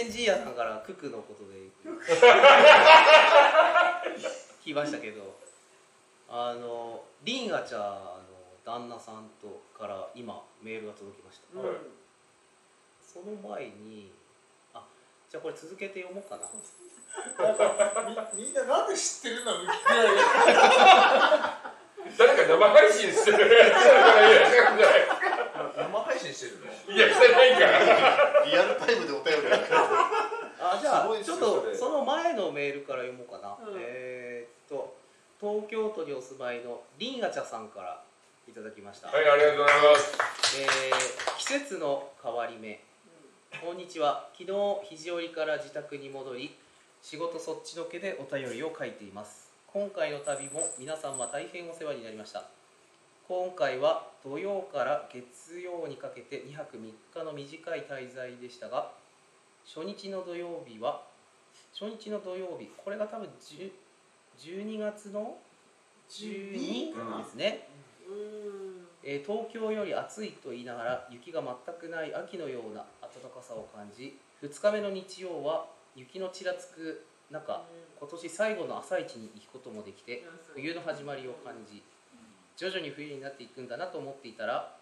泉寺屋さんからククのことで。聞きましたけど。あのリンガちゃんの旦那さんとから今メールが届きました、うん。その前にあじゃあこれ続けて読もうかな。みみんななんで知ってるの？誰か生配信してる信してるの？いやしてないから。リアルタイムでお便り あじゃあちょっとその前のメールから読もうかな、うんえーっと東京都にお住まいのリンガチャさんからいただきました、はいありがとうございます。えー季節の変わり目。こんにちは。昨日肘折から自宅に戻り仕事そっちのけでお便りを書いています。今回の旅も皆様大変お世話になりました今回は土曜から月曜にかけて2泊3日の短い滞在でしたが初日の土曜日は初日の土曜日これが多分10 12月の12ですね、うんえー東京より暑いと言いながら雪が全くない秋のような暖かさを感じ2日目の日曜は雪のちらつく中今年最後の朝市に行くこともできて冬の始まりを感じ徐々に冬になっていくんだなと思っていたら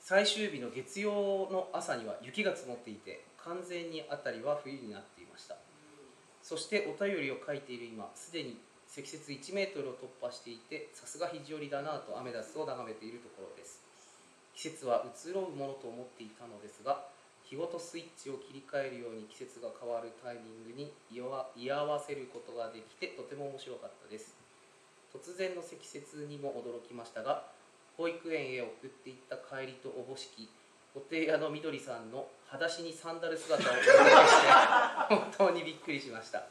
最終日の月曜の朝には雪が積もっていて完全に辺りは冬になっていました。そしてお便りを書いている今すでに積雪1メートルを突破していてさすが肘折だなとアメダスを眺めているところです。季節は移ろうものと思っていたのですが日ごとスイッチを切り替えるように季節が変わるタイミングに居合わせることができてとても面白かったです。突然の積雪にも驚きましたが保育園へ送っていった帰りとおぼしきお亭屋のみどりさんの裸足にサンダル姿を見て 本当にびっくりしました。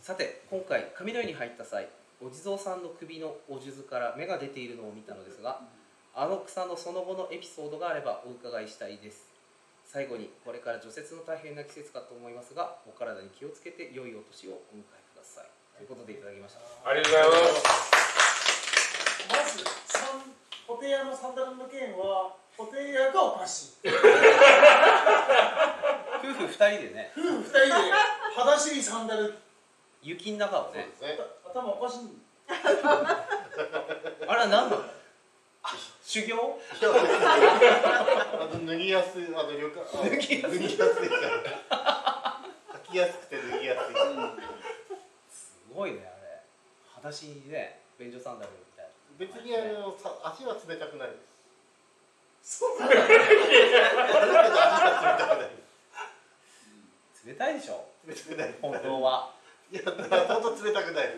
さて今回上野湯に入った際お地蔵さんの首のお数珠から芽が出ているのを見たのですがあの草のその後のエピソードがあればお伺いしたいです。最後にこれから除雪の大変な季節かと思いますがお体に気をつけて良いお年をお迎えくださいということでいただきました。ありがとうございます。まずサンホテイヤのサンダルの件はホテイヤがおかしい。夫婦2人でね。夫婦二人で裸足にサンダル。雪の中をね。ね。頭おかしい。あれは何なの？修行？あの脱ぎやすいあの旅館。あ脱ぎやすい。脱ぎやすいから 履きやすくて脱ぎやすいごいねあれ裸足にね。便所サンダルみたいな別にあのさ足は冷たくないですそうだだけど足は冷たくない冷たいでしょ冷たくない本当はいやだから本当冷たくない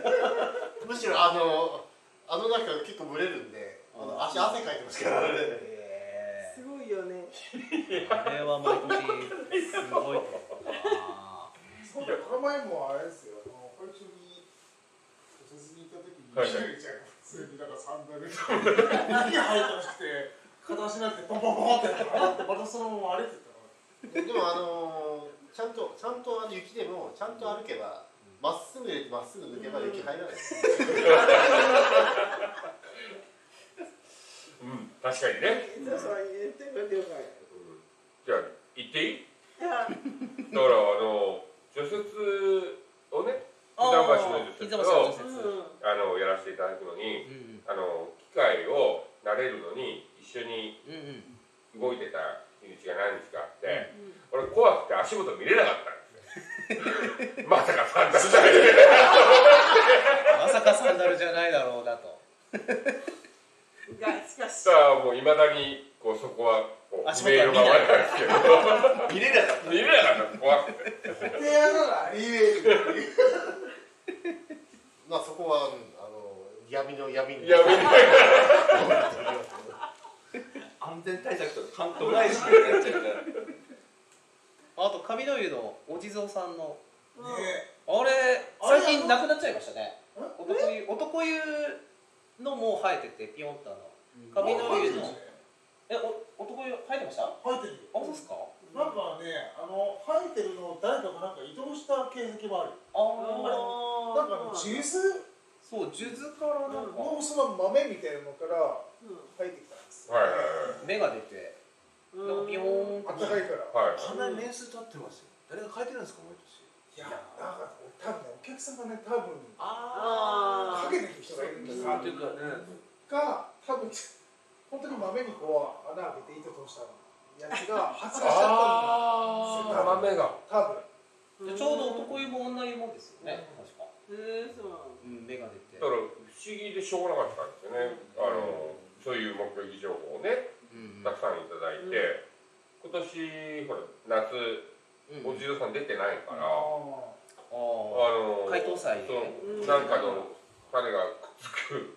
むしろあのあの中結構蒸れるんであの足汗かいてますからえすごいよね。ー、あれは毎年すごいと思うなそうだこの前もあれですよ。あの保育所に普通になんかサンダル雪が入ったらしくて片足になってポンポンポンってなってまたそのまま歩い。てたのでもあのちゃんとちゃんとあの雪でもちゃんと歩けばまっすぐ入れてまっすぐ抜けば雪入らない。うん確かにね。伊藤さんじゃあ行っていい？だからあの除雪をねあ膝橋の除雪を除雪あのやらせていただくのにうんあの機械を慣れるのに一緒にうんうん。動いてた日にちが何日かあって、俺怖くて足元見れなかったんですよ。まさかサンダルじゃない。まさかサンダルじゃないだろうなと。がしかし。さあもういまだにこうそこはこう足元は不明のままなんですけど。見れなかっ見れなかった怖くて ホテイヤならありえるっていうまあそこはうんあの闇の闇にいや見れなかった安全対策とか関東ないし。になっちゃうからあと上の湯のお地蔵さんの。ねあれあれ最近なくなっちゃいましたね。え男湯男湯のもう生えててピヨンとあの上の湯の。えお男湯生えてました？あ生えてるよ。そうですか？なんかねあの生えてるのを誰かがなんか移動した形跡もあるああなんかあのジュースそう数珠からなんか。のその豆みたいなのからうん。生えてきたんです。はいはいはい。芽が出てなんかピヨーンあったかいから。はいかなり年数経ってますよ。誰が書いてるんですか毎年。いやなんか多分ねお客さんがね多分あかけてる人がいるんですよ。っていうかねが多分本当に豆にこう穴開けて糸通したやつが 発芽しちゃったんだああ豆が。多分。でちょうど男湯も女湯もですよね確かそううん芽が出て。だから不思議でしょうがなかったんですよね。あのそういう目撃情報をねうんたくさんいただいて。今年ほら夏うんお地蔵さん出てないから、あああの解凍祭でなんかの種がくっつく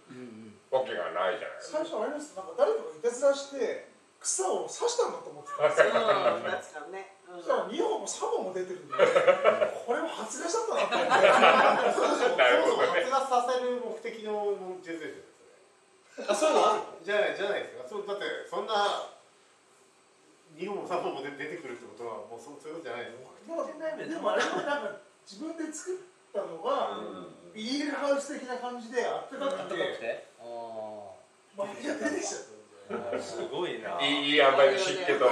わけがないじゃない最初あれですなんか誰かがいたずらして草を刺したんだと思ってたんですよ。うん確かにねしたら2本も3本も出てるんで これは発芽したんだなって。そもそも発芽させる目的のジェズですよね。あそういうのあるじゃないじゃないですか。そうだってそんな2本も3本も出てくるってことはもうそうそういうことじゃないです。かでもあれもなんか自分で作ったのがビールハウス的な感じであったかあったかくくててあまあ出てきちゃったすごいな。いいいい塩梅で湿気と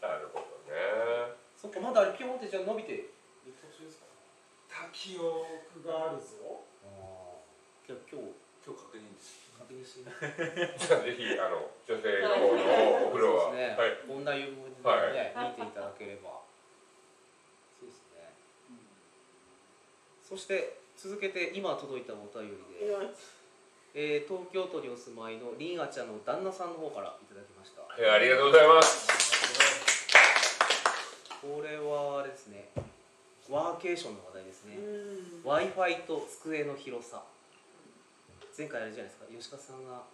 なる多分ほどね。そっかまだあれピヨーンってじゃあ伸びてる。途中ですか？滝憶があるぞ。ああじゃあ今日今日確認です。確認してじゃあぜひあの女性の方のお風呂は、ね。はい。女湯もね、はい。見ていただければ。そうですね、そして続けて今届いたお便りで、えー東京都にお住まいのりんあちゃんの旦那さんの方からいただきました。えーありがとうございます。これはあれですねワーケーションの話題ですね、うん。w i f i と机の広さ。前回あれじゃないですか。吉川さんが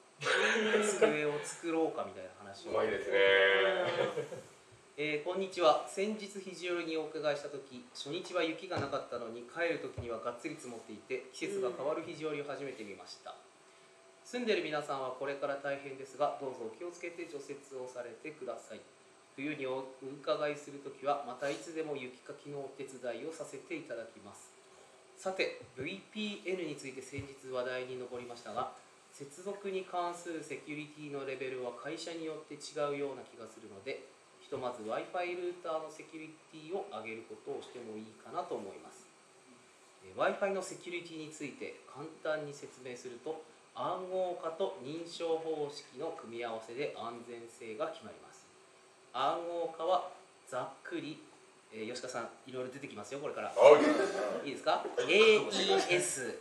机を作ろうかみたいな話を。うまいですね。えーこんにちは。先日肘折にお伺いした時初日は雪がなかったのに帰る時にはがっつり積もっていて季節が変わる肘折を初めて見ました、住んでる皆さんはこれから大変ですがどうぞお気をつけて除雪をされてください。冬にお伺いする時はまたいつでも雪かきのお手伝いをさせていただきます。さて VPN について先日話題に上りましたが接続に関するセキュリティのレベルは会社によって違うような気がするのでひとまず w i f i ルーターのセキュリティを上げることをしてもいいかなと思います。w i f i のセキュリティについて簡単に説明すると暗号化と認証方式の組み合わせで安全性が決まります。暗号化はざっくり、えー吉川さんいろいろ出てきますよこれから。はい。いいですか？AES、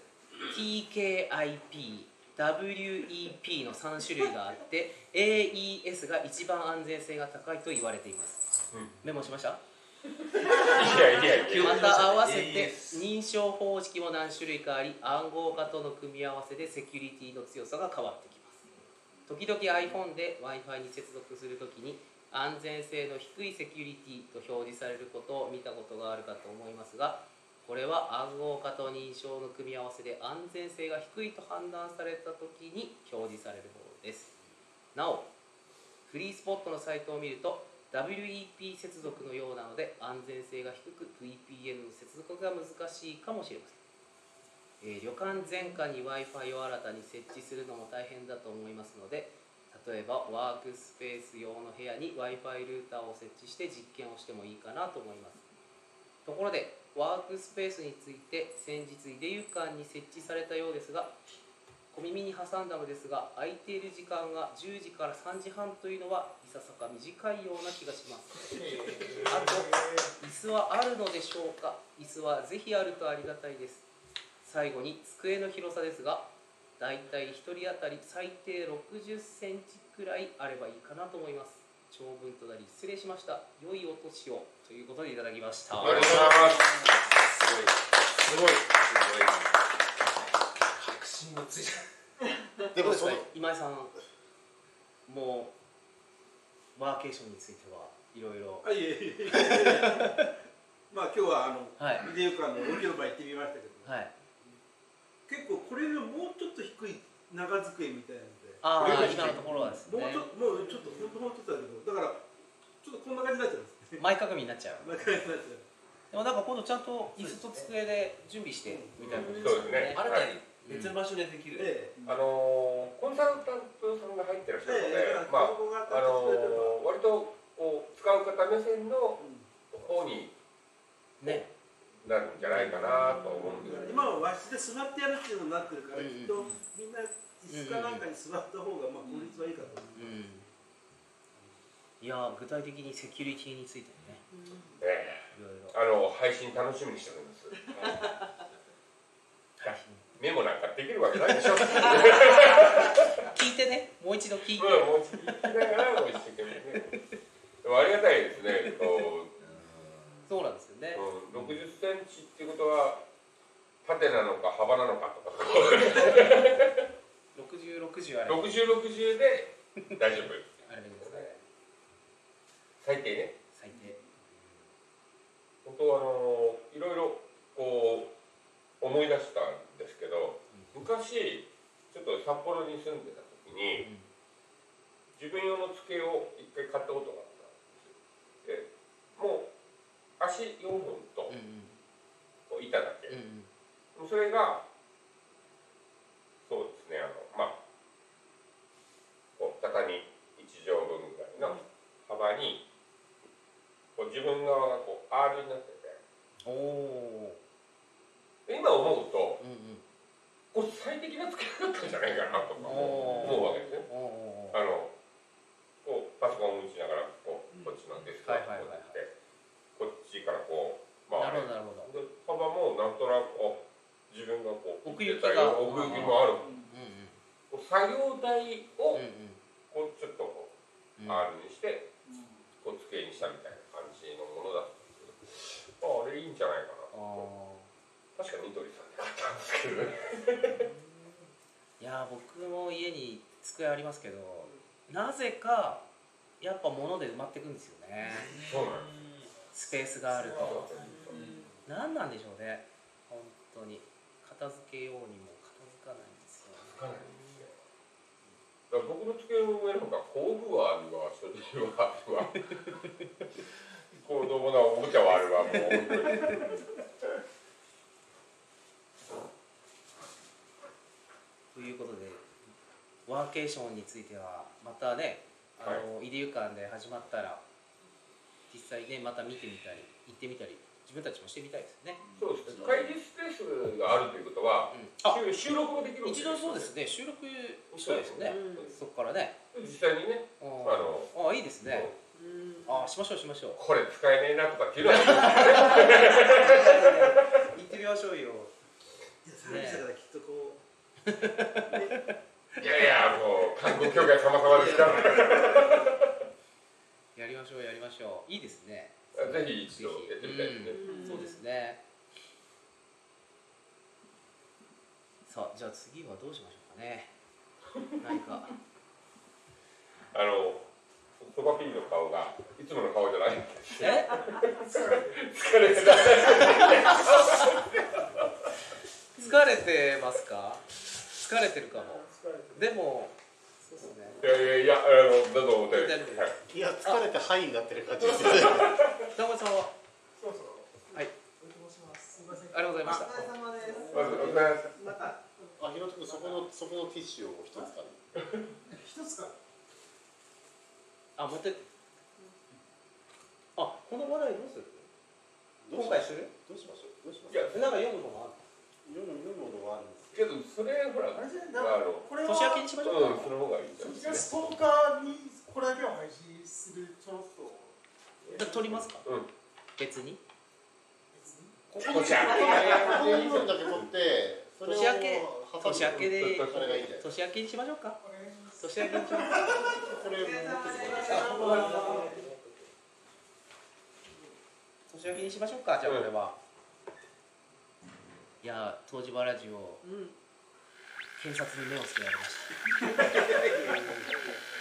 TKIP、WEP の3種類があって AES が一番安全性が高いと言われています、うん。メモしました？また合わせて認証方式も何種類かあり暗号化との組み合わせでセキュリティの強さが変わってきます時々 iPhone で w i f i に接続するときに安全性の低いセキュリティと表示されることを見たことがあるかと思いますがこれは暗号化と認証の組み合わせで安全性が低いと判断されたときに表示されるものですなおフリースポットのサイトを見ると WEP 接続のようなので安全性が低く VPN の接続が難しいかもしれません、え旅館全館に w i f i を新たに設置するのも大変だと思いますので例えばワークスペース用の部屋に w i f i ルーターを設置して実験をしてもいいかなと思います。ところでワークスペースについて先日井出湯館に設置されたようですが小耳に挟んだのですが空いている時間が10時から3時半というのはいささか短いような気がします。あと椅子はあるのでしょうか？椅子はぜひあるとありがたいです。最後に机の広さですがだいたい1人当たり最低60センチくらいあればいいかなと思います。長文となり失礼しました。良いお年を。ということでいただきました。ありがとうございます。すごい。すごい。確信がついでもその今井さんもうワーケーションについてはいろいろ。あいえいえまあ今日はあのはい。ビデオ館の場行ってみましたけど、はい。結構これよりもうちょっと低い長机みたいなので。ああ今のところはですもうねちょっともうちょっとほんとほんとだけどだからちょっとこんな感じになっちゃうんですね前かがみになっちゃうこんな感じになっちゃうでもなんか今度ちゃんと椅子と机で準備してみたいなことそうですね新たに別の場所でできる、ええ。あのーコンサルタントさんが入ってらっしゃるので、ええだからまあここが目線の方にねなるんじゃないかなと思うんですよね。今は和室で座ってやるっていうのになってるから、うん。きっとみんな椅子かなんかに座った方がまあ効率はいいかと思う。うん。いや具体的にセキュリティについてもねねいろいろ。あの配信楽しみにしております。配 信メモなんかできるわけないでしょ。聞いてね。もう一度聞いて、うんもう聞きながらも一生懸命ねでもありがたいですね。こう。そうなんですよね、うん、60センチっていうことは縦なのか幅なのかとか。6060あれ。6060で大丈夫。あれですね。最低ね。最低。本当あのいろいろこう思い出した昔ちょっと札幌に住んでた時に自分用の机を一回買ったことがあったんですよ。でもう足4本とうん板だけ、うんそれがそうですねあのまあこう畳1畳分ぐらいの幅にこう自分側がこう R になってて。おおで今思うとーうんうんこれ最適な机だったんじゃないかなとかおー思うわけですねおーあのこうパソコンを打ちながらこうこっちのデスクトップはいはいはいはいをってこっちからこうな回るるほどなるほどで幅もなんとなくこう自分がこう奥行きが奥行きもあるうんうん。作業台をうんうん。こうちょっとこううん R にしてこう机にしたみたいな感じのものだったんですけどああれいいんじゃないかなあ確かにニトリさんで買ったんですけどいやー僕も家に机ありますけどなぜかやっぱ物で埋まっていくんですよね。そうなんです。スペースがあると。何なんでしょうね。本当に。片付けようにも片付かないんですよつかない。んですよだから僕の机の上なんか工具はあるわ書類はあるわ子供のおもちゃはあるわもうということでワーケーションについてはまたねあの、イデュ館で始まったら実際ねまた見てみたり行ってみたり自分たちもしてみたいですね、そうですね。会議スペースがあるということはうん、あ収収録もできるわけ一度そうですね。収録したいですね。そこからね。実際にねああのあいいですね。あしましょうしましょう。これ使えねえなとかっていうのは。行ってみましょうよ。いや参加者からきっとこう、いやいやもう観光協会様々ですからやりましょうやりましょういいですねぜひ一度やってみたいですねうんそうですねさあじゃあ次はどうしましょうかね。何か。あのそばピンの顔がいつもの顔じゃない。え？疲れてない疲れてますか？疲れてるかも。でもそうですね。いやいやいやあのどうぞお便り。大丈夫ですはい。いや疲れてハイになってる感じですね。田村さんはそろそろはいお願いしますすみませんありがとうございましたお疲れ様です。まずお疲れ様ですまた。あひろとくんそこのそこのティッシュを一つか。一つか。あ持ってって。あこの話題どうする？今回する？どうしましょうどうしまいやしょうなんか読むのもあ読む読むものはあるんです。けどそれほらあれじゃあのこれる年明けはにしましょううんかその方がいいんじゃない1です月10日にこれだけを配信するちょろっと。じゃあ撮りますか？うん。別に。別に。ここちらこういうのだけ持ってそれを年明け年明けで年明けにしましょうか。年明けにしましょうこ年明けにしましょうか。じゃあこれは、いやー東芝ラジオ。うん。検察に目をつけられました